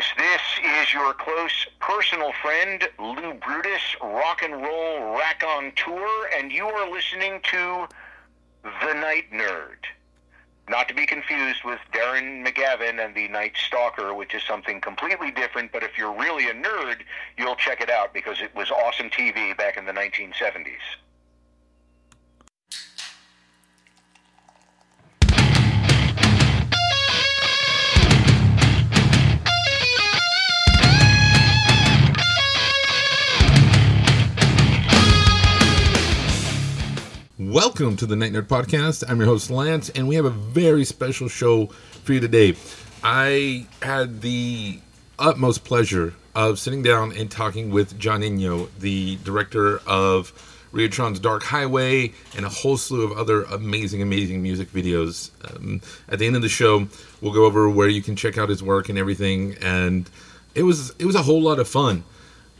This is your close personal friend, Lou Brutus, rock and roll rack on tour, and you are listening to The Night Nerd. Not to be confused with Darren McGavin and the Night Stalker, which is something completely different, but if you're really a nerd, you'll check it out because it was awesome TV back in the 1970s. Welcome to the Night Nerd Podcast. I'm your host, Lance, and we have a very special show for you today. I had the utmost pleasure of sitting down and talking with Gianennio, the director of Radiotron's Dark Highway and a whole slew of other amazing, amazing music videos. Um, at the end of the show, we'll go over where you can check out his work and everything. And it was it was a whole lot of fun.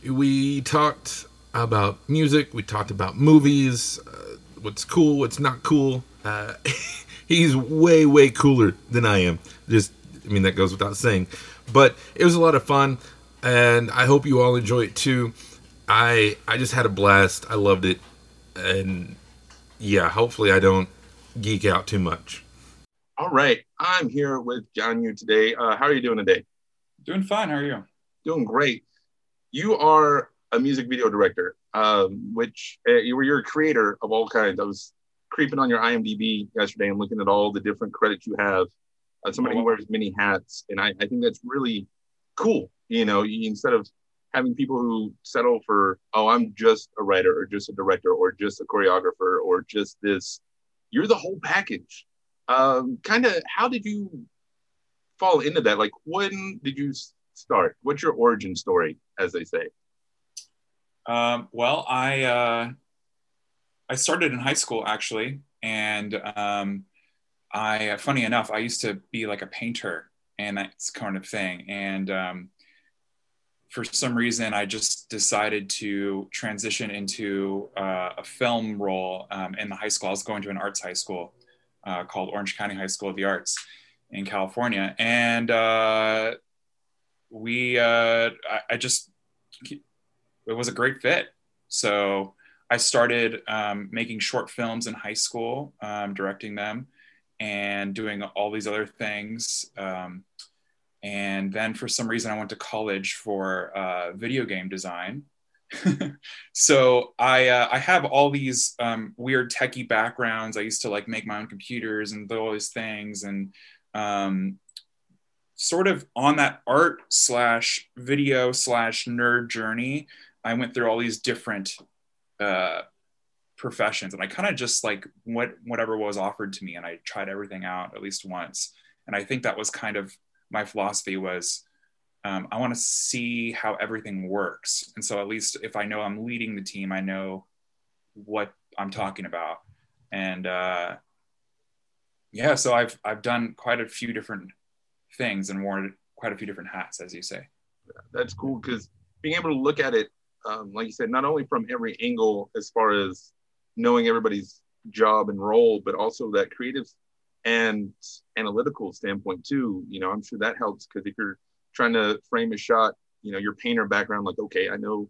We talked about music. We talked about movies. Uh, what's cool, what's not cool. Uh, he's way, way cooler than I am. Just, I mean, that goes without saying. But it was a lot of fun, and I hope you all enjoy it too. I I just had a blast. I loved it, and yeah, hopefully I don't geek out too much. All right, I'm here with Gianennio today. Uh, how are you doing today? Doing fine. How are you? Doing great. You are a music video director, um, which uh, you were you're a creator of all kinds. I was creeping on your IMDb yesterday and looking at all the different credits you have. Uh, somebody who wears many hats, and I, I think that's really cool. You know, you, instead of having people who settle for, oh, I'm just a writer or just a director or just a choreographer or just this, you're the whole package. Um, kind of, how did you fall into that? Like, when did you start? What's your origin story, as they say? Um, well, I uh, I started in high school actually, and um, I funny enough, I used to be like a painter and that kind of thing, and um, for some reason, I just decided to transition into uh, a film role um, in the high school. I was going to an arts high school uh, called Orange County High School of the Arts in California, and uh, we uh, I, I just it was a great fit. So I started um, making short films in high school, um, directing them, and doing all these other things. Um, and then for some reason, I went to college for uh, video game design. so I uh, I have all these um, weird techie backgrounds. I used to like make my own computers and all these things, and um, sort of on that art slash video slash nerd journey. I went through all these different uh, professions, and I kind of just like what whatever was offered to me, and I tried everything out at least once. And I think that was kind of my philosophy was um, I want to see how everything works, and so at least if I know I'm leading the team, I know what I'm talking about, and uh, yeah, so I've I've done quite a few different things and worn quite a few different hats, as you say. That's cool because being able to look at it um, like you said, not only from every angle as far as knowing everybody's job and role, but also that creative and analytical standpoint too. You know, I'm sure that helps because if you're trying to frame a shot, you know, your painter background, like, okay, I know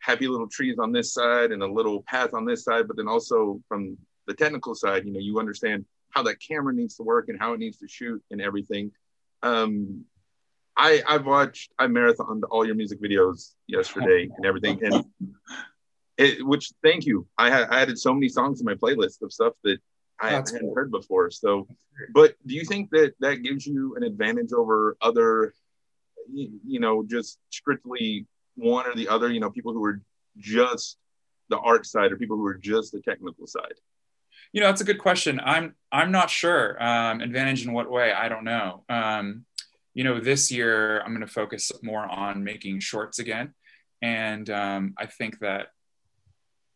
happy little trees on this side and a little path on this side, but then also from the technical side, you know, you understand how that camera needs to work and how it needs to shoot and everything. Um, I I've watched I marathoned all your music videos yesterday and everything, and it, which thank you. I had I added so many songs to my playlist of stuff that I That's hadn't cool. heard before. So, but do you think that that gives you an advantage over other, you, you know, just strictly one or the other? You know, people who are just the art side or people who are just the technical side. You know, that's a good question. I'm I'm not sure. Um, advantage in what way? I don't know. Um, you know, this year I'm going to focus more on making shorts again, and um, I think that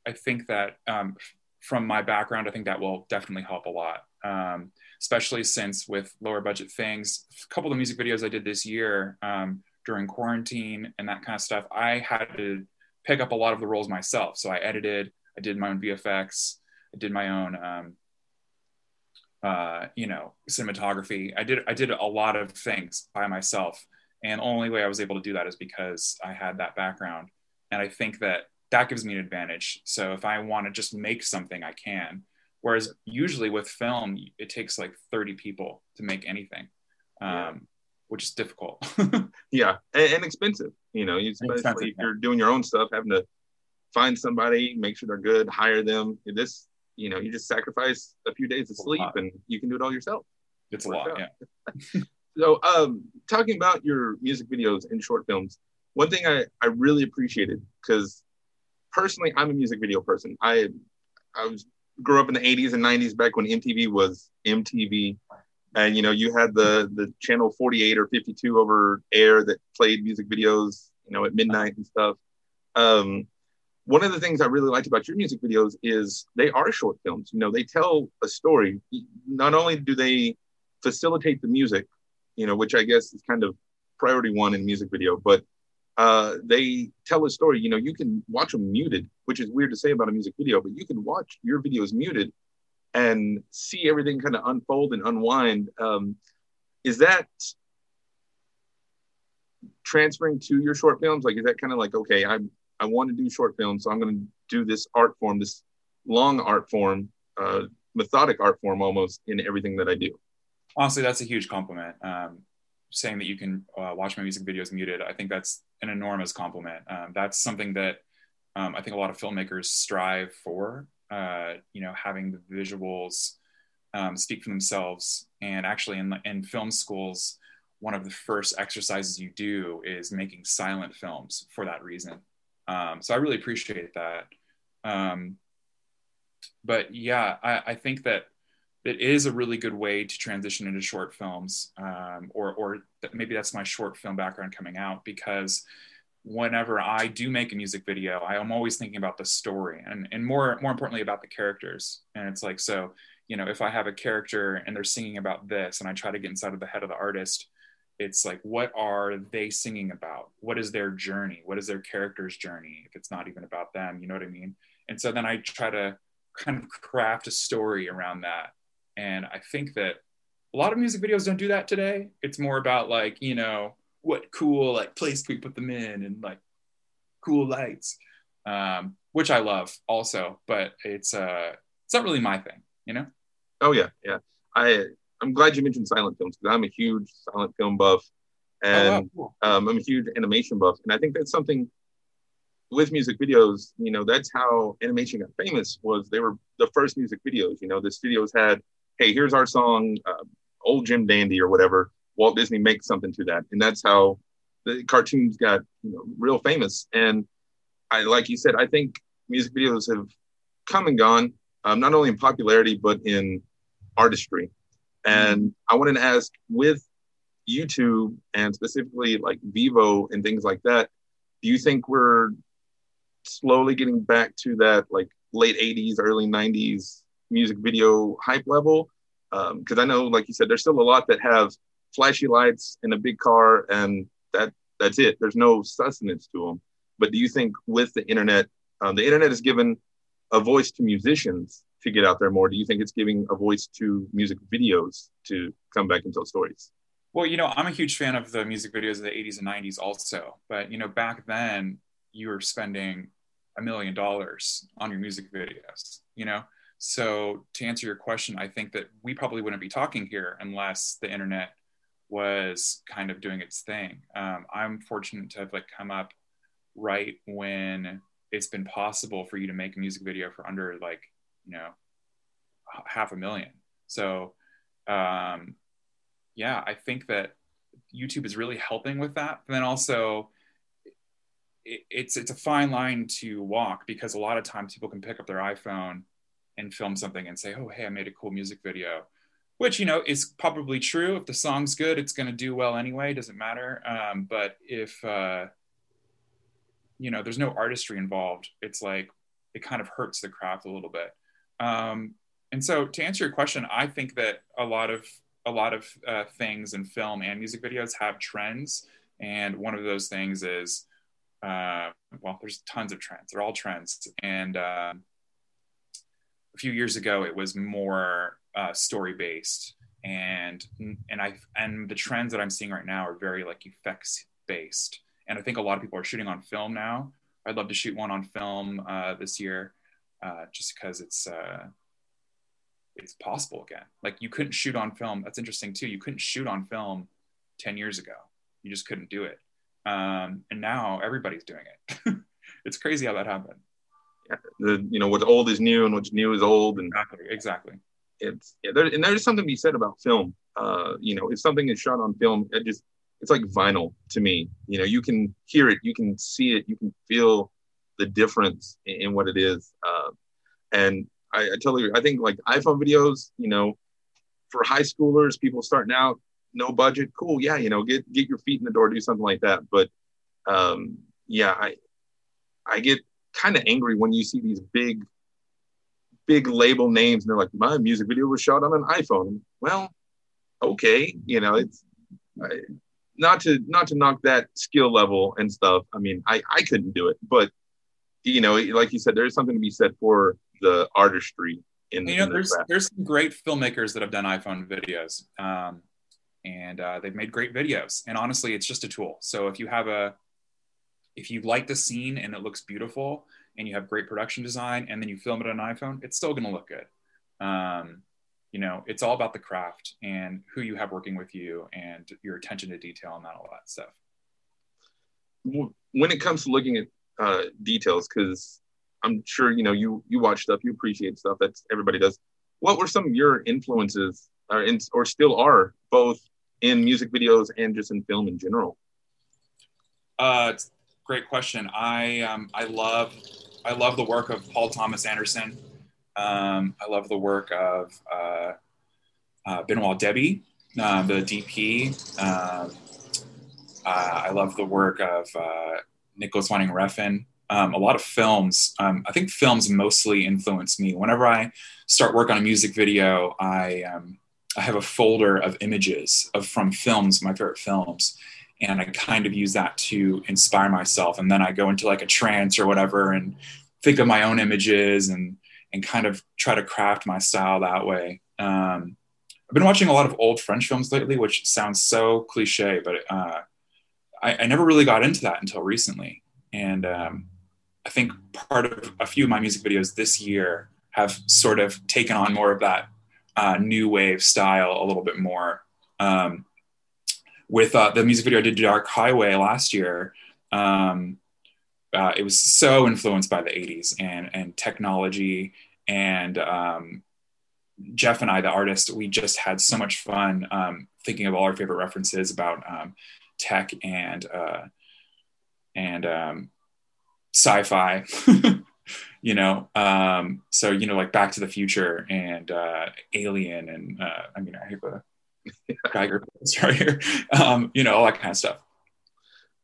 I think that um, from my background, I think that will definitely help a lot. Um, especially since with lower budget things, a couple of the music videos I did this year um, during quarantine and that kind of stuff, I had to pick up a lot of the roles myself. So I edited, I did my own VFX, I did my own um, uh, you know, cinematography. I did I did a lot of things by myself, And the only way I was able to do that is because I had that background. And I think that that gives me an advantage. So if I want to just make something, I can. Whereas usually with film, it takes like 30 people to make anything, um, yeah. which is difficult. yeah, and, and, expensive. You know, especially if you're doing your own stuff, having to find somebody, make sure they're good, hire them. This, you know, you just sacrifice a few days of sleep and you can do it all yourself. It's a lot, yeah. so, um, talking about your music videos and short films, one thing I, I really appreciated because personally, I'm a music video person. I I was grew up in the 80s and 90s back when MTV was MTV. And you know, you had the the channel 48 or 52 over air that played music videos, you know, at midnight and stuff. Um, one of the things I really liked about your music videos is they are short films. You know, they tell a story. Not only do they facilitate the music, you know, which I guess is kind of priority one in music video, but uh, they tell a story. You know, you can watch them muted, which is weird to say about a music video, but you can watch your videos muted and see everything kind of unfold and unwind. Um, is that transferring to your short films? Like, is that kind of like, okay, I I want to do short films, so I'm going to do this art form, this long art form, uh, methodic art form almost in everything that I do. Honestly, that's a huge compliment. Um, saying that you can uh, watch my music videos muted, I think that's an enormous compliment. Um, that's something that um, I think a lot of filmmakers strive for. Uh, you know, having the visuals um, speak for themselves, and actually, in in film schools, one of the first exercises you do is making silent films for that reason. Um, so I really appreciate that. Um, but yeah, I, I think that it is a really good way to transition into short films um, or, or maybe that's my short film background coming out because whenever i do make a music video i am always thinking about the story and, and more more importantly about the characters and it's like so you know if i have a character and they're singing about this and i try to get inside of the head of the artist it's like what are they singing about what is their journey what is their character's journey if it's not even about them you know what i mean and so then i try to kind of craft a story around that and I think that a lot of music videos don't do that today. It's more about like, you know, what cool like place we put them in and like cool lights, um, which I love also, but it's uh it's not really my thing, you know? Oh yeah, yeah. I I'm glad you mentioned silent films because I'm a huge silent film buff and oh, wow, um, I'm a huge animation buff. And I think that's something with music videos, you know, that's how animation got famous was they were the first music videos. You know, the studios had hey, here's our song, uh, Old Jim Dandy or whatever. Walt Disney makes something to that, and that's how the cartoons got you know real famous. And I, like you said, I think music videos have come and gone, um, not only in popularity but in artistry. And I wanted to ask, with YouTube and specifically like Vevo and things like that, do you think we're slowly getting back to that like late 80s, early 90s music video hype level. Because um, I know, like you said, there's still a lot that have flashy lights in a big car, and that that's it. There's no sustenance to them. But do you think with the internet, um, the internet has given a voice to musicians to get out there more? Do you think it's giving a voice to music videos to come back and tell stories? Well, you know, I'm a huge fan of the music videos of the 80s and 90s also. But, you know, back then you were spending a million dollars on your music videos, you know? So to answer your question, I think that we probably wouldn't be talking here unless the internet was kind of doing its thing. Um, I'm fortunate to have like come up right when it's been possible for you to make a music video for under like you know half a million. So um, yeah, I think that YouTube is really helping with that. But then also it, it's it's a fine line to walk because a lot of times people can pick up their iPhone and film something and say, oh, hey, I made a cool music video, which, you know, is probably true. If the song's good, it's going to do well anyway, doesn't matter. Um, but if, uh, you know, there's no artistry involved, it's like, it kind of hurts the craft a little bit. Um, and so to answer your question, I think that a lot of, a lot of uh, things in film and music videos have trends. And one of those things is, uh, well, there's tons of trends. They're all trends. And, um, a few years ago, it was more uh, story based. and and I and the trends that I'm seeing right now are very like effects based, and I think a lot of people are shooting on film now. I'd love to shoot one on film uh, this year, uh, just because it's uh, it's possible again. Like you couldn't shoot on film. That's interesting too. You couldn't shoot on film ten years ago. You just couldn't do it, um, and now everybody's doing it. it's crazy how that happened. Yeah, the you know what's old is new and what's new is old, and exactly, exactly it's yeah, there, and there's something to be said about film. Uh, you know, if something is shot on film, it just it's like vinyl to me. You know, you can hear it, you can see it, you can feel the difference in, what it is. Uh, and I, I totally, I think like iPhone videos, you know, for high schoolers, people starting out, no budget, cool, yeah, you know, get get your feet in the door, do something like that. But um, yeah, I I get kind of angry when you see these big big label names and they're like, my music video was shot on an iPhone. Well, okay, you know, it's I, not to not to knock that skill level and stuff. I mean, I I couldn't do it, but you know, like you said, there's something to be said for the artistry. In, you know, in there's there's some great filmmakers that have done iPhone videos, um, and uh, they've made great videos. And honestly, it's just a tool. So if you have a if you like the scene and it looks beautiful, and you have great production design and then you film it on an iphone it's still going to look good um, you know it's all about the craft and who you have working with you and your attention to detail and that all that stuff when it comes to looking at uh, details because i'm sure you know you you watch stuff you appreciate stuff that's everybody does what were some of your influences or, in, or still are both in music videos and just in film in general uh, great question. I um, I love I love the work of Paul Thomas Anderson. Um, I love the work of uh, uh, Benoit Debie, uh, the DP. Um, uh, I love the work of uh, Nicolas Winding Refn. Um, a lot of films. Um, I think films mostly influence me. Whenever I start work on a music video, I um, I have a folder of images of from films, my favorite films, and I kind of use that to inspire myself. And then I go into like a trance or whatever and think of my own images and and kind of try to craft my style that way. Um, I've been watching a lot of old French films lately, which sounds so cliche, but uh, I, I, never really got into that until recently. And um, I think part of a few of my music videos this year have sort of taken on more of that uh, new wave style a little bit more. Um, with uh, the music video I did Dark Highway last year, um, uh, it was so influenced by the 80s and, and technology. And um, Jeff and I, the artist, we just had so much fun um, thinking of all our favorite references about um, tech and uh, and um, sci-fi. you know, um, so you know, like Back to the Future and uh, Alien, and uh, I mean, I have a Giger right here, um, you know, all that kind of stuff.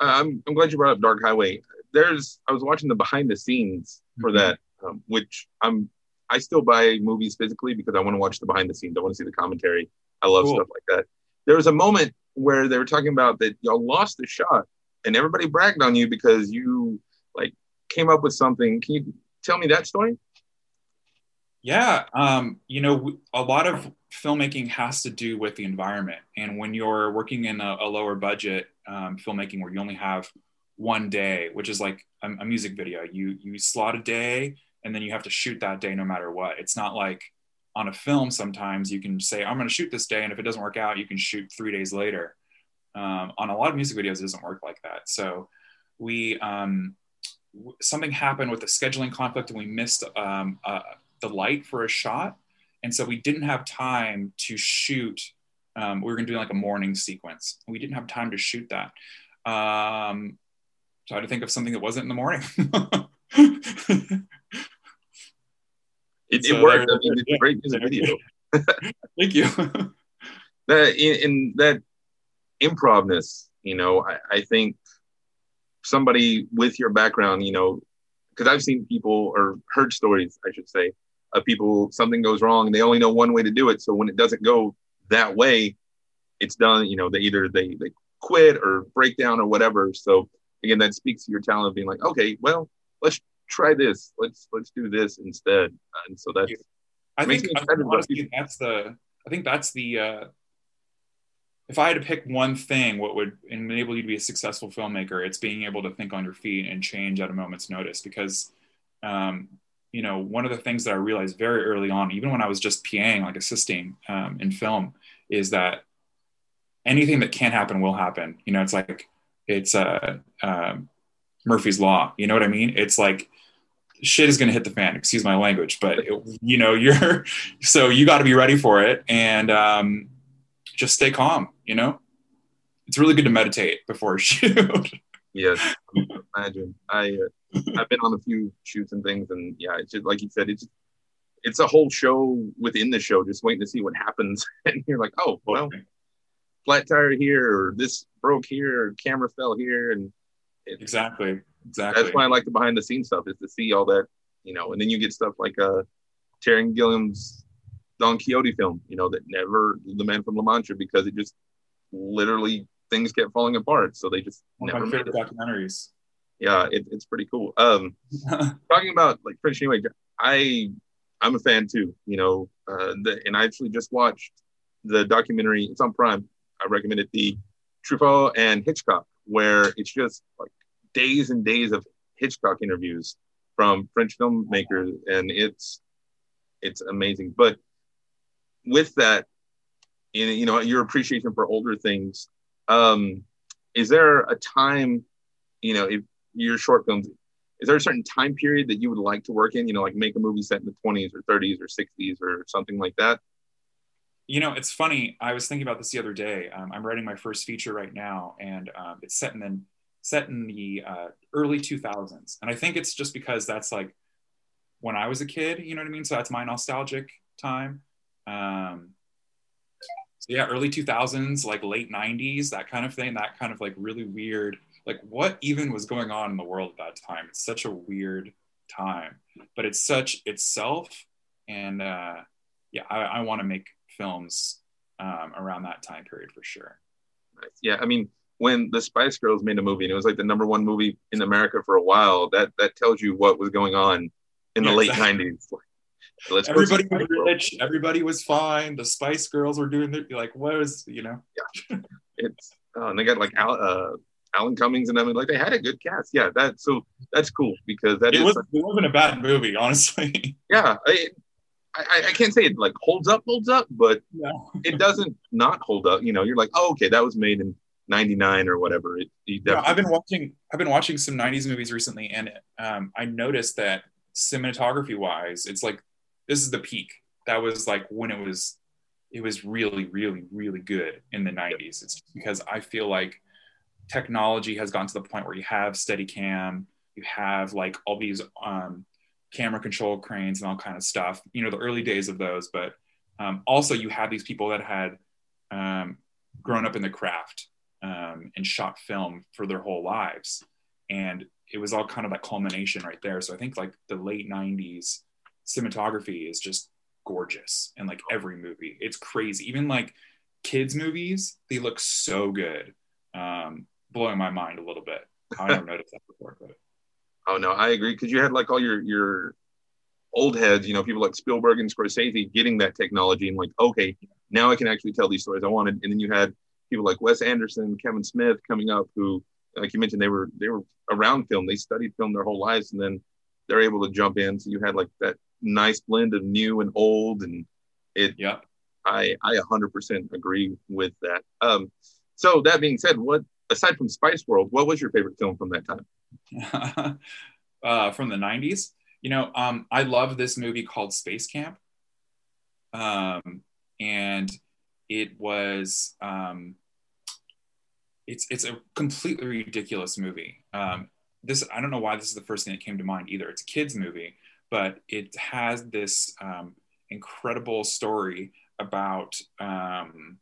I'm, I'm glad you brought up Dark Highway. There's, I was watching the behind the scenes for mm-hmm. that, um, which I'm, I still buy movies physically because I want to watch the behind the scenes. I want to see the commentary. I love cool. stuff like that. There was a moment where they were talking about that y'all lost the shot and everybody bragged on you because you like came up with something. Can you tell me that story? Yeah, um, you know, a lot of filmmaking has to do with the environment, and when you're working in a, a lower budget um, filmmaking where you only have one day, which is like a, a, music video, you you slot a day, and then you have to shoot that day no matter what. It's not like on a film. Sometimes you can say, "I'm going to shoot this day," and if it doesn't work out, you can shoot three days later. Um, on a lot of music videos, it doesn't work like that. So we um, something happened with the scheduling conflict, and we missed um, the light for a shot. And so we didn't have time to shoot. Um, we were going to do like a morning sequence. We didn't have time to shoot that. Um, had to think of something that wasn't in the morning. it, so it worked. I mean, it's a great music video. Thank you. that in, in, that improvness, you know, I, I think somebody with your background, you know, because I've seen people or heard stories, I should say, of people something goes wrong and they only know one way to do it so when it doesn't go that way it's done you know they either they they quit or break down or whatever so again that speaks to your talent of being like okay well let's try this let's let's do this instead and so that's i think honestly, that's the I think that's the uh, if I had to pick one thing, what would enable you to be a successful filmmaker, it's being able to think on your feet and change at a moment's notice. Because, um, you know, one of the things that I realized very early on, even when I was just PAing, like assisting um, in film, is that anything that can happen will happen. You know, it's like it's uh, uh, Murphy's law. You know what I mean? It's like shit is going to hit the fan. Excuse my language, but it, you know, you're so you got to be ready for it and um, just stay calm. You know, it's really good to meditate before a shoot. yes, imagine. I uh, I've been on a few shoots and things, and yeah, it's just like you said, it's it's a whole show within the show, just waiting to see what happens, and you're like, oh well, flat tire here, or this broke here, or camera fell here, and exactly, exactly. That's why I like the behind the scenes stuff is to see all that, you know, and then you get stuff like uh, Terry Gilliam's Don Quixote film, you know, that never the Man from La Mancha because it just literally things kept falling apart, so they just One never. My favorite documentaries. Yeah, it, it's pretty cool. Um, talking about like French Wave, I I'm a fan too. You know, uh, the, and I actually just watched the documentary. It's on Prime. I recommend it. The Truffaut and Hitchcock, where it's just like days and days of Hitchcock interviews from French filmmakers, and it's it's amazing. But with that, in you know your appreciation for older things, um, is there a time, you know, if your short films, is there a certain time period that you would like to work in? You know, like make a movie set in the 20s or 30s or 60s or something like that. You know, it's funny. I was thinking about this the other day. Um, I'm writing my first feature right now, and um, it's set in the set in the uh, early 2000s. And I think it's just because that's like when I was a kid. You know what I mean? So that's my nostalgic time. Um, so yeah, early 2000s, like late 90s, that kind of thing. That kind of like really weird. Like what even was going on in the world at that time? It's such a weird time, but it's such itself. And uh, yeah, I, I want to make films um, around that time period for sure. Yeah, I mean, when the Spice Girls made a movie and it was like the number one movie in America for a while, that that tells you what was going on in the yeah, late exactly. 90s. Let's everybody was rich, everybody was fine. The Spice Girls were doing their like what was you know? Yeah, it's oh, and they got like Al, uh, Alan Cummings and them, like they had a good cast. Yeah, that so that's cool because that it, is, was, it wasn't a bad movie, honestly. Yeah, I, I, I, can't say it like holds up, holds up, but it doesn't not hold up. You know, you're like, oh, okay, that was made in '99 or whatever. It, yeah, I've been watching, I've been watching some '90s movies recently, and um, I noticed that cinematography wise, it's like this is the peak. That was like when it was, it was really, really, really good in the '90s. It's because I feel like technology has gotten to the point where you have Steadicam, you have like all these um, camera control cranes and all kind of stuff. You know, the early days of those, but um, also you have these people that had um, grown up in the craft um, and shot film for their whole lives, and it was all kind of that culmination right there. So I think like the late '90s cinematography is just gorgeous in like every movie. It's crazy. Even like kids movies, they look so good. Um, blowing my mind a little bit. I never noticed that before, but Oh no, I agree because you had like all your your old heads, you know, people like Spielberg and Scorsese getting that technology and like, okay, now I can actually tell these stories I wanted. And then you had people like Wes Anderson, Kevin Smith coming up, who, like you mentioned, they were they were around film, they studied film their whole lives, and then they're able to jump in. So you had like that nice blend of new and old, and it. Yeah. I I 100% agree with that. Um, so that being said, what aside from Spice World, what was your favorite film from that time? uh, from the 90s. You know, um, I love this movie called Space Camp. Um, and it was, um, it's, it's a completely ridiculous movie. Um, this, I don't know why this is the first thing that came to mind either. It's a kid's movie, but it has this um, incredible story about, um,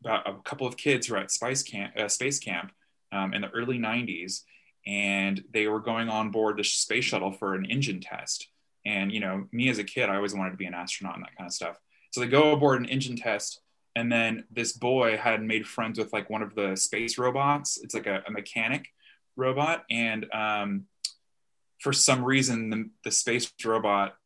about a couple of kids who are at Spice Camp, uh, Space Camp um, in the early 90s and they were going on board the space shuttle for an engine test and you know me as a kid i always wanted to be an astronaut and that kind of stuff so they go aboard an engine test and then this boy had made friends with like one of the space robots it's like a, a mechanic robot and um, for some reason the, the space robot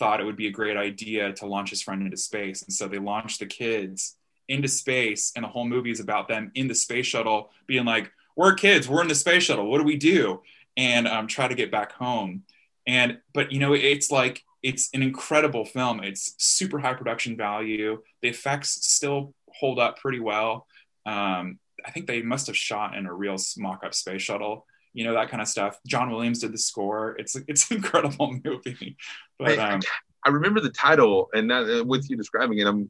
thought it would be a great idea to launch his friend into space. And so they launched the kids into space, and the whole movie is about them in the space shuttle being like, We're kids, we're in the space shuttle, what do we do? And um, try to get back home. And, but you know, it's like, it's an incredible film. It's super high production value. The effects still hold up pretty well. Um, I think they must have shot in a real mock-up space shuttle you know that kind of stuff. John Williams did the score. It's it's an incredible movie. But I, um, I remember the title, and that, uh, with you describing it, I'm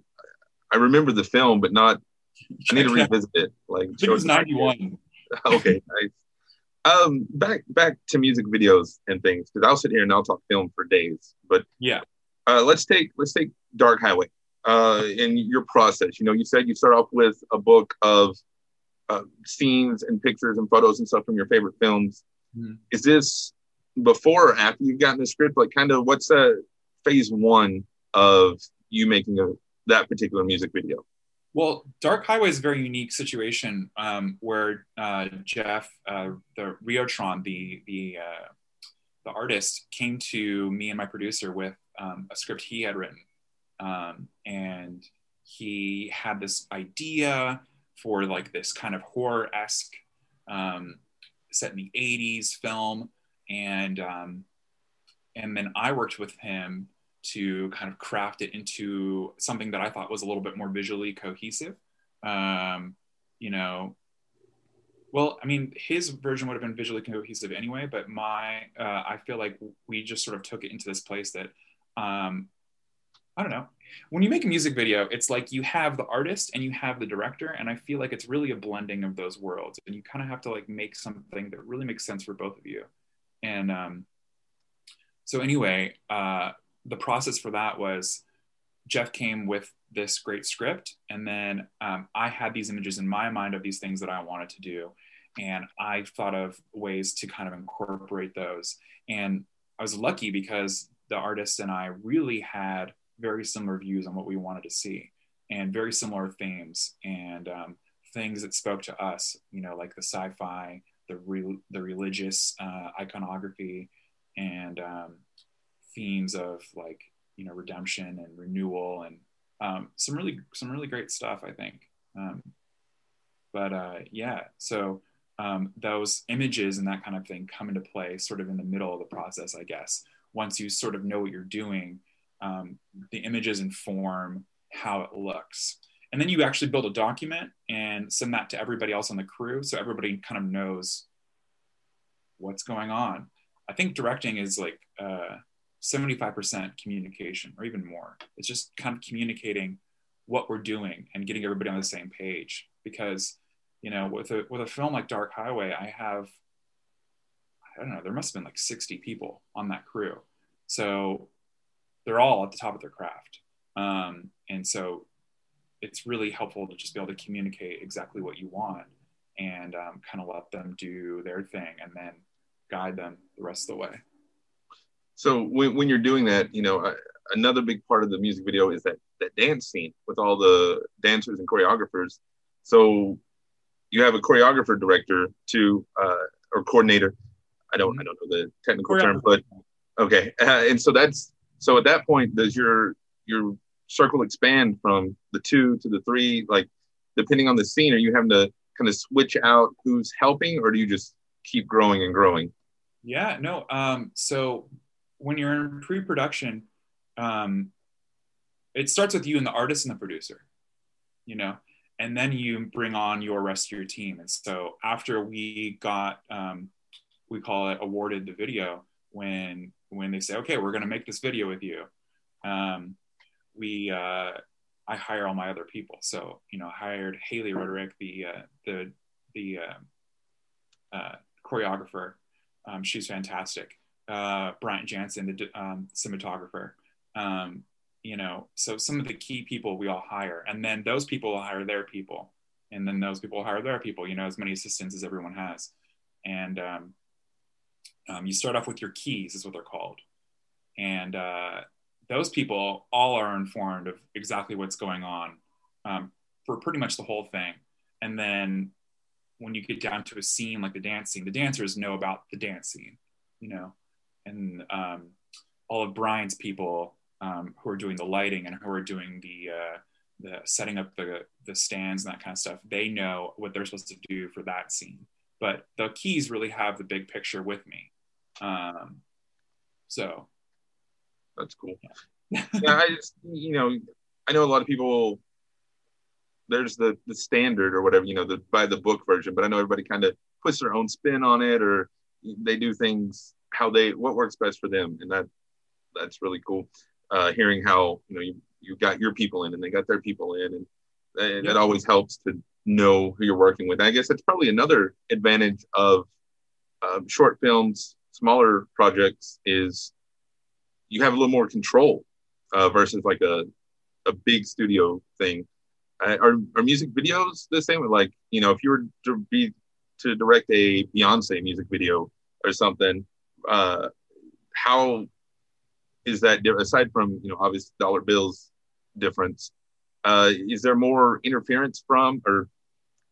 I remember the film, but not. I need to revisit it. Like it was ninety one. okay, nice. Um, back back to music videos and things because I'll sit here and I'll talk film for days. But yeah, uh, let's take let's take Dark Highway. Uh, in your process, you know, you said you start off with a book of uh, scenes and pictures and photos and stuff from your favorite films. Mm-hmm. Is this before or after you've gotten the script? Like, kind of, what's uh, phase one of you making a, that particular music video? Well, Dark Highway is a very unique situation um, where uh, Jeff, uh, the Riotron, the the uh, the artist, came to me and my producer with um, a script he had written, um, and he had this idea for like this kind of horror esque um, set in the 80s film. And, um, and then I worked with him to kind of craft it into something that I thought was a little bit more visually cohesive. Um, you know, well, I mean, his version would have been visually cohesive anyway, but my, uh, I feel like we just sort of took it into this place that um, I don't know. When you make a music video, it's like you have the artist and you have the director, and I feel like it's really a blending of those worlds, and you kind of have to like make something that really makes sense for both of you. And um, so anyway, uh, the process for that was Jeff came with this great script, and then um, I had these images in my mind of these things that I wanted to do, and I thought of ways to kind of incorporate those. And I was lucky because the artist and I really had very similar views on what we wanted to see and very similar themes and um, things that spoke to us, you know, like the sci-fi, the, re- the religious uh, iconography and um, themes of like, you know, redemption and renewal and um, some really, some really great stuff, I think. Um, but uh, yeah, so um, those images and that kind of thing come into play sort of in the middle of the process, I guess. Once you sort of know what you're doing, um, the images inform how it looks. And then you actually build a document and send that to everybody else on the crew so everybody kind of knows what's going on. I think directing is like uh, 75% communication or even more. It's just kind of communicating what we're doing and getting everybody on the same page. Because, you know, with a, with a film like Dark Highway, I have, I don't know, there must have been like 60 people on that crew. So they're all at the top of their craft. Um, and so it's really helpful to just be able to communicate exactly what you want and um, kind of let them do their thing and then guide them the rest of the way. So when, when you're doing that, you know, uh, another big part of the music video is that that dance scene with all the dancers and choreographers. So you have a choreographer director to uh, or coordinator. I don't I don't know the technical term, but okay. Uh, and so that's so at that point, does your your circle expand from the two to the three? Like depending on the scene, are you having to kind of switch out who's helping, or do you just keep growing and growing? Yeah, no. Um, so when you're in pre-production, um, it starts with you and the artist and the producer, you know, and then you bring on your rest of your team. And so after we got, um, we call it awarded the video, when when they say, okay, we're going to make this video with you, um, we uh, I hire all my other people. So you know, hired Haley Roderick, the uh, the the uh, uh choreographer. Um, she's fantastic. Uh, Bryant Jansen, the um, cinematographer. Um, you know, so some of the key people we all hire, and then those people will hire their people, and then those people will hire their people. You know, as many assistants as everyone has, and um, um, you start off with your keys, is what they're called. And uh, those people all are informed of exactly what's going on um, for pretty much the whole thing. And then when you get down to a scene like the dance scene, the dancers know about the dance scene, you know, and um, all of Brian's people um, who are doing the lighting and who are doing the uh, the setting up the the stands and that kind of stuff. They know what they're supposed to do for that scene. But the keys really have the big picture with me. Um, so that's cool. Yeah. yeah, I just you know I know a lot of people. There's the the standard or whatever you know the by the book version, but I know everybody kind of puts their own spin on it or they do things how they what works best for them, and that that's really cool. Uh, hearing how you know you you got your people in and they got their people in, and, and yeah. it always helps to know who you're working with. I guess that's probably another advantage of uh, short films, smaller projects is you have a little more control uh, versus like a a big studio thing. Uh, are are music videos the same? Like you know, if you were to be to direct a Beyonce music video or something, uh, how is that aside from you know obvious dollar bills difference? Uh, is there more interference from or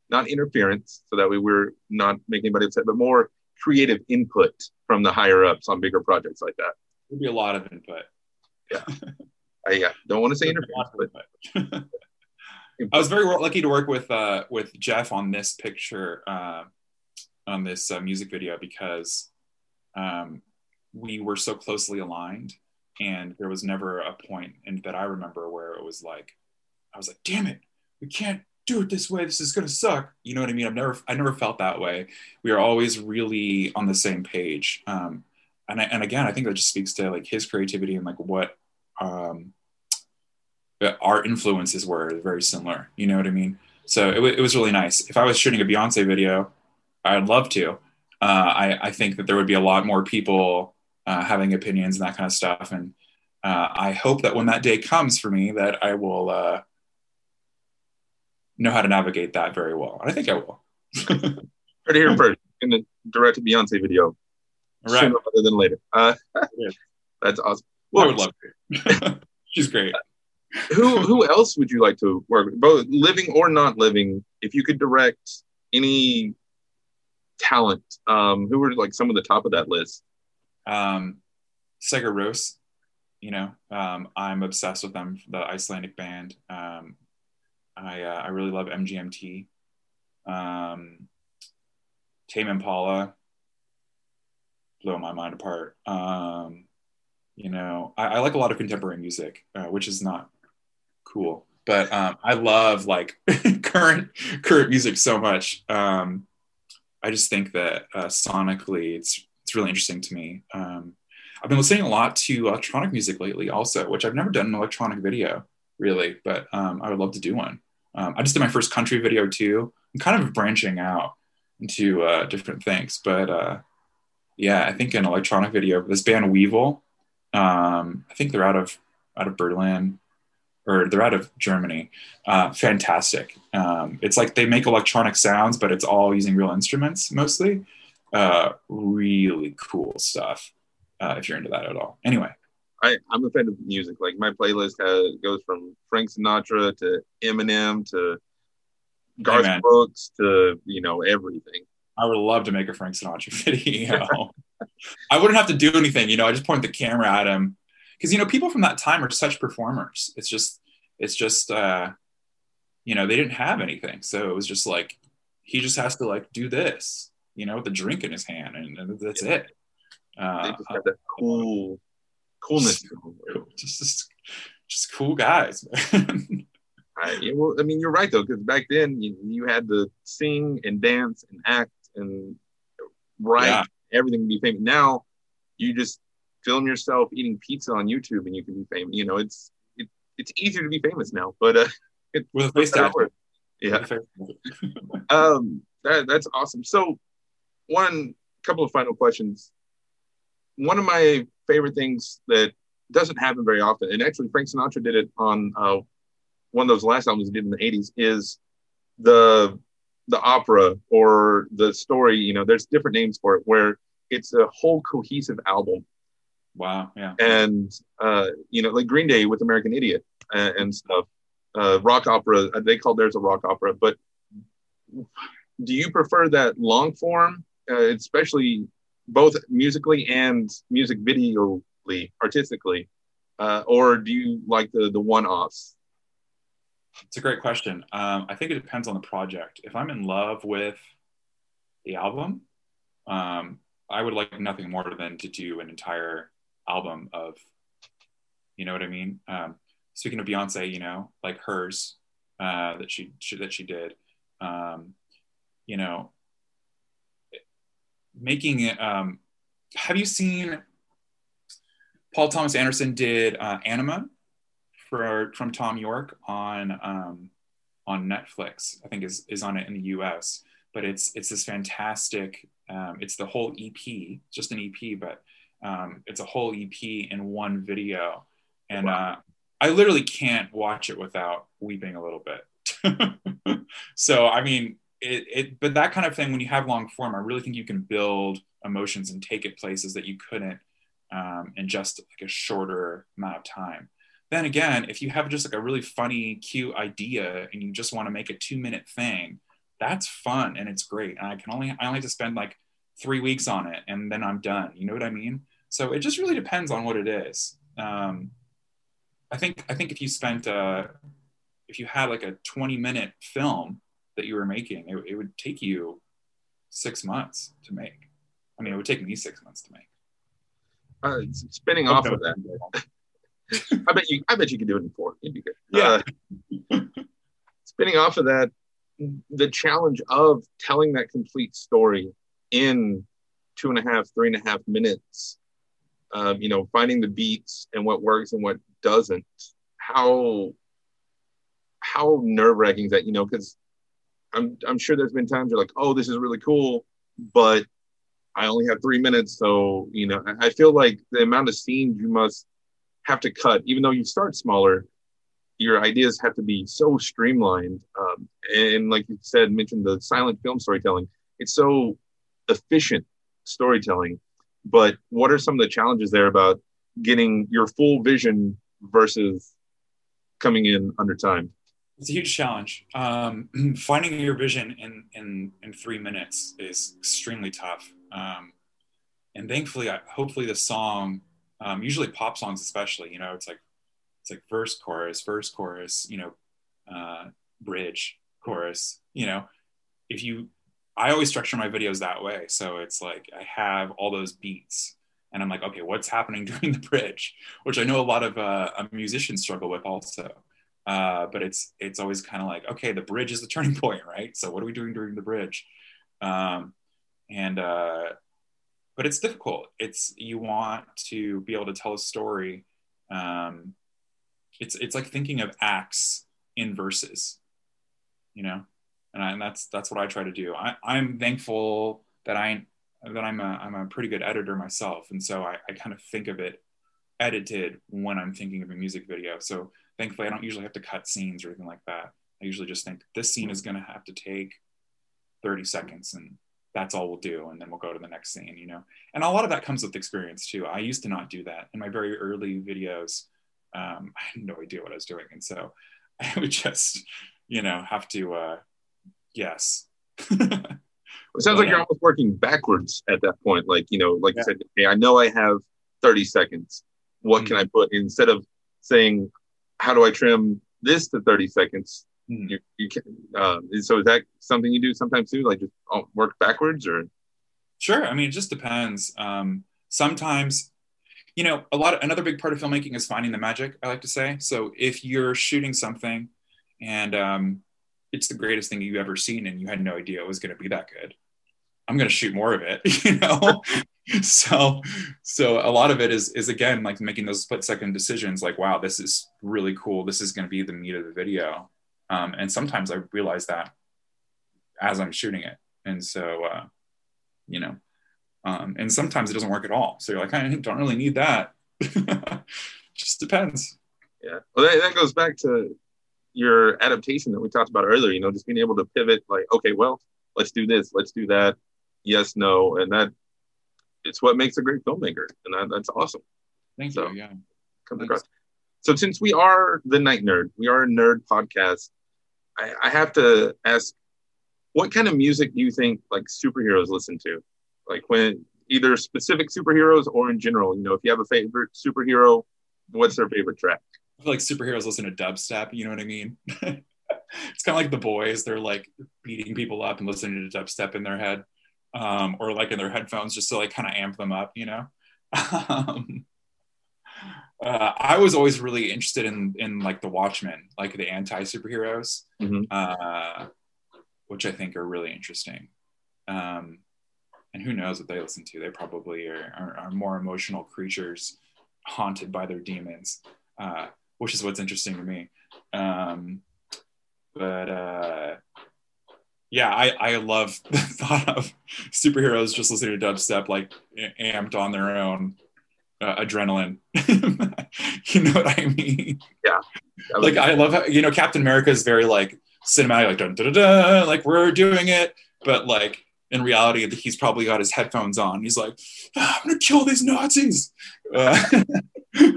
not interference, so that way we're not making anybody upset, but more creative input from the higher ups on bigger projects like that? There'd be a lot of input. Yeah. I yeah, don't want to say interference, but I was very lucky to work with uh, with Jeff on this picture, uh, on this uh, music video because um, we were so closely aligned, and there was never a point in, that I remember where it was like, I was like, "Damn it, we can't do it this way. This is gonna suck." You know what I mean? I've never I never felt that way. We are always really on the same page. Um, and I, and again, I think that just speaks to like his creativity and like what um, our influences were very similar. You know what I mean? So it, it was really nice. If I was shooting a Beyonce video, I'd love to. Uh, I, I think that there would be a lot more people uh, having opinions and that kind of stuff. And uh, I hope that when that day comes for me, that I will uh, know how to navigate that very well. And I think I will. Heard it here first in the direct Beyonce video. Right. Sooner rather than later. Uh, that's awesome. Well, I would love to. She's great. who who else would you like to work with, both living or not living? If you could direct any talent, um, who were like some of the top of that list? Um, Sigur Rós, you know, um, I'm obsessed with them, the Icelandic band. Um, I uh, I really love MGMT. Um, Tame Impala, blow my mind apart. Um, you know, I, I, like a lot of contemporary music, uh, which is not cool, but um, I love like current current music so much. Um, I just think that uh, sonically, it's it's really interesting to me. Um, I've been listening a lot to electronic music lately, also, which I've never done an electronic video really, but um, I would love to do one. Um, I just did my first country video too. I'm kind of branching out into uh, different things, but uh, yeah, I think an electronic video. This band Weevil, um, I think they're out of out of Berlin, or they're out of Germany. Uh, fantastic. Um, it's like they make electronic sounds, but it's all using real instruments mostly. Uh, really cool stuff. Uh, if you're into that at all. Anyway, I, I'm a fan of music. Like my playlist has, goes from Frank Sinatra to Eminem to Garth Brooks to you know everything. I would love to make a Frank Sinatra video. I wouldn't have to do anything, you know. I just point the camera at him because you know people from that time are such performers. It's just, it's just, uh, you know, they didn't have anything, so it was just like he just has to like do this, you know, with the drink in his hand, and, and that's yeah. it. Uh, they just have that cool coolness. Just, just, just cool guys. Right. Yeah, well, I mean, you're right though, because back then you, you had to sing and dance and act and write yeah. everything to be famous. Now you just film yourself eating pizza on YouTube and you can be famous. You know, it's it, it's easier to be famous now, but uh, it, with a face. Yeah. um, that, that's awesome. So, one couple of final questions. One of my favorite things that doesn't happen very often, and actually Frank Sinatra did it on uh, one of those last albums he did in the 80s is the the opera or the story you know there's different names for it where it's a whole cohesive album wow yeah and uh you know like green day with american idiot and, and stuff uh rock opera uh, they call theirs a rock opera but do you prefer that long form uh, especially both musically and music videoly artistically uh, or do you like the the one offs? It's a great question. Um, I think it depends on the project. If I'm in love with the album, um, I would like nothing more than to do an entire album of, you know what I mean? Um, speaking of Beyonce, you know, like hers uh, that she, she that she did, um, you know, making it. Um, have you seen Paul Thomas Anderson did uh, Anima for from Thom Yorke on um, on Netflix. I think is is on it in the U.S. But it's it's this fantastic. Um, it's the whole EP, just an EP, but um, it's a whole EP in one video, and wow. uh, I literally can't watch it without weeping a little bit. so I mean, it, it but that kind of thing when you have long form, I really think you can build emotions and take it places that you couldn't um, in just like a shorter amount of time. Then again, if you have just like a really funny, cute idea and you just want to make a two minute thing, that's fun and it's great. And I can only, I only have to spend like three weeks on it and then I'm done. You know what I mean? So it just really depends on what it is. Um, I think, I think if you spent, uh, if you had like a 20 minute film that you were making, it, it would take you six months to make. I mean, it would take me six months to make. Uh, spinning off of that, I bet you. I bet you could do it in four. You'd be good. Yeah. Uh, spinning off of that, the challenge of telling that complete story in two and a half, three and a half minutes. Um, you know, finding the beats and what works and what doesn't. How how nerve wracking is that? You know, because I'm I'm sure there's been times you're like, oh, this is really cool, but I only have three minutes, so you know, I feel like the amount of scenes you must have to cut, even though you start smaller, your ideas have to be so streamlined. Um, and like you said, mentioned the silent film storytelling. It's so efficient storytelling. But what are some of the challenges there about getting your full vision versus coming in under time? It's a huge challenge. Um, finding your vision in, in, in three minutes is extremely tough. Um, and thankfully, I, hopefully, the song um, usually pop songs especially you know it's like it's like verse chorus verse chorus you know uh, bridge chorus you know if you i always structure my videos that way. So it's like i have all those beats and i'm like okay what's happening during the bridge? Which i know a lot of uh, musicians struggle with also. Uh, but it's it's always kind of like okay the bridge is the turning point right? So what are we doing during the bridge? Um, and uh, but it's difficult. It's you want to be able to tell a story. Um, it's it's like thinking of acts in verses, you know, and, I, and that's that's what I try to do. I, I'm thankful that I that I'm a I'm a pretty good editor myself, and so I, I kind of think of it edited when I'm thinking of a music video. So thankfully, I don't usually have to cut scenes or anything like that. I usually just think this scene is going to have to take 30 seconds and that's all we'll do and then we'll go to the next scene you know and a lot of that comes with experience too i used to not do that in my very early videos um, i had no idea what i was doing and so i would just you know have to uh yes it sounds like you're almost working backwards at that point like you know like yeah. you said hey i know i have 30 seconds what mm-hmm. can i put instead of saying how do i trim this to 30 seconds Mm. You, you can, uh, so is that something you do sometimes too? Like just oh, work backwards or? Sure. I mean, it just depends. Um, sometimes, you know, a lot of, another big part of filmmaking is finding the magic, I like to say. So if you're shooting something and um, it's the greatest thing you've ever seen and you had no idea it was going to be that good, I'm going to shoot more of it, you know? so so a lot of it is is again like making those split second decisions like wow this is really cool this is going to be the meat of the video um, and sometimes I realize that as I'm shooting it. And so, uh, you know, um, and sometimes it doesn't work at all. So you're like, I don't really need that. Just depends. Yeah. Well, that, that goes back to your adaptation that we talked about earlier, you know, just being able to pivot like, okay, well, let's do this, let's do that. Yes, no. And that it's what makes a great filmmaker. And that, that's awesome. Thank so, you. Yeah. Comes across. So since we are the night nerd, we are a nerd podcast. I, I have to ask, what kind of music do you think like superheroes listen to? Like when either specific superheroes or in general, you know, if you have a favorite superhero, what's their favorite track? I feel like superheroes listen to dubstep. You know what I mean? it's kind of like the boys. They're like beating people up and listening to dubstep in their head, um, or like in their headphones, just to like kind of amp them up. You know. um, uh, I was always really interested in in like the Watchmen, like the anti superheroes, Mhm. uh, which I think are really interesting. Um, and who knows what they listen to? They probably are, are, are more emotional creatures haunted by their demons, uh, which is what's interesting to me. Um, but uh, yeah, I, I love the thought of superheroes just listening to dubstep, like amped on their own uh, adrenaline. you know what I mean? Yeah. Like I love how you know Captain America is very like cinematic, like dun, dun, dun, like we're doing it, but like in reality, he's probably got his headphones on. He's like, "Ah, I'm gonna kill these Nazis. Uh,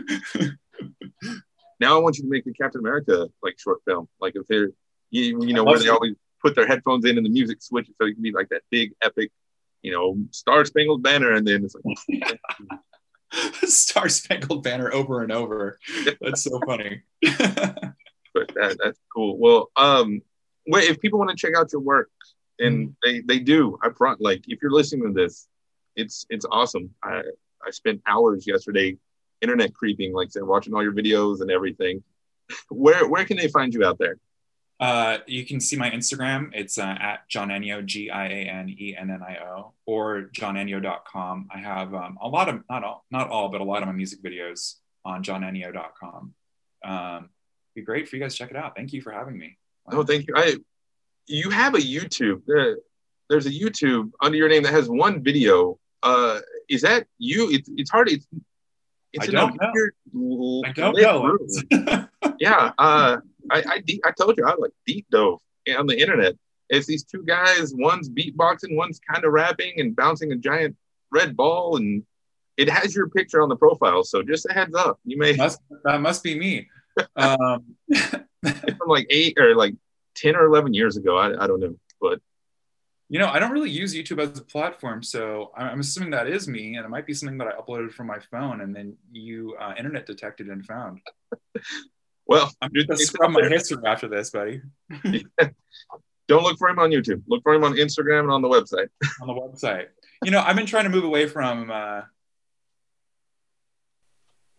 now I want you to make a Captain America like short film. Like if they're you, you know where they always put their headphones in and the music switches so it can be like that big epic, you know, Star Spangled Banner, and then it's like Star Spangled Banner over and over. That's so funny. but that, that's cool. Well, um, wait, if people want to check out your work, and they they do, I front like if you're listening to this, it's it's awesome. I I spent hours yesterday internet creeping, like they're watching all your videos and everything. Where where can they find you out there? Uh, you can see my Instagram. It's uh, at Gianennio, G I A N E N N I O, or gianennio.com. I have um, a lot of, not all, not all, but a lot of my music videos on gianennio.com. Um, be great for you guys to check it out. Thank you for having me. Oh, thank you. I you have a YouTube. There, there's a YouTube under your name that has one video. Uh, is that you? It's it's hard. It's it's I don't know. l- I don't know. yeah. Uh, I I, de- I told you I like deep dove on the internet. It's these two guys. One's beatboxing, one's kind of rapping and bouncing a giant red ball, and it has your picture on the profile. So just a heads up, you may must, that must be me. Um, from like eight or like ten or eleven years ago. I I don't know, but you know, I don't really use YouTube as a platform, so I'm assuming that is me, and it might be something that I uploaded from my phone, and then you uh, internet detected and found. well, I'm just gonna scrub my history after this, buddy, don't look for him on YouTube. Look for him on Instagram and on the website. on the website. You know, I've been trying to move away from uh,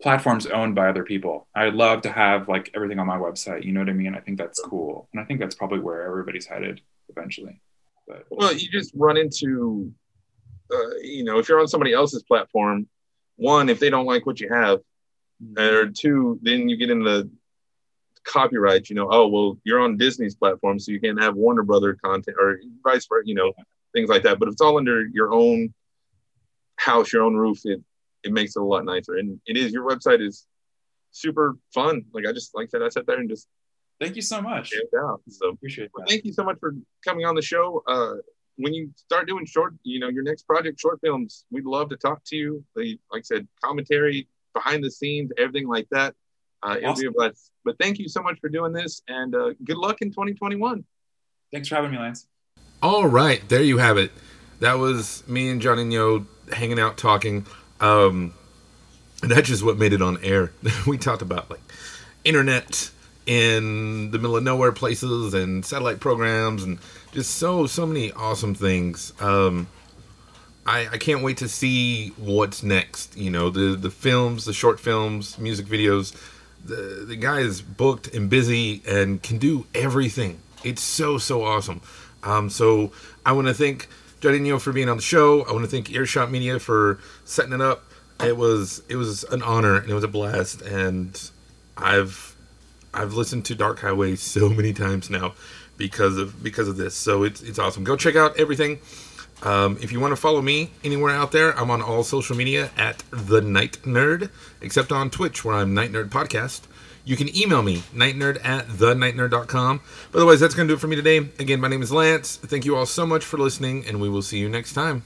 platforms owned by other people. I'd love to have like everything on my website. You know what I mean? I think that's cool, and I think that's probably where everybody's headed eventually. But Well, you just run into, uh, you know, if you're on somebody else's platform, one, if they don't like what you have, or two, then you get into copyright. You know, oh well, you're on Disney's platform, so you can't have Warner Brother content, or vice versa. You know, things like that. But if it's all under your own house, your own roof, it it makes it a lot nicer. And it is your website is super fun. Like I just like I said, I sat there and just thank you so much. checked out. So Appreciate well, that. thank you so much for coming on the show. Uh, when you start doing short, you know, your next project, short films, we'd love to talk to you. They, like I said, commentary, behind the scenes, everything like that. Uh, it'll be a Awesome. blast. But thank you so much for doing this, and uh, good luck in 2021. Thanks for having me, Lance. All right, there you have it. That was me and Gianennio hanging out talking. Um, and that's just what made it on air. we talked about like internet in the middle of nowhere places and satellite programs and just so so many awesome things. Um, I, I can't wait to see what's next. You know, the the films, the short films, music videos. The the guy is booked and busy and can do everything. It's so so awesome. Um, so I want to thank Neal for being on the show. I want to thank Earshot Media for setting it up. It was it was an honor and it was a blast. And I've I've listened to Dark Highway so many times now because of because of this. So it's it's awesome. Go check out everything. Um, if you want to follow me anywhere out there, I'm on all social media at the Night Nerd, except on Twitch where I'm Night Nerd Podcast. You can email me, nightnerd at thenightnerd.com. But otherwise, that's going to do it for me today. Again, my name is Lance. Thank you all so much for listening, and we will see you next time.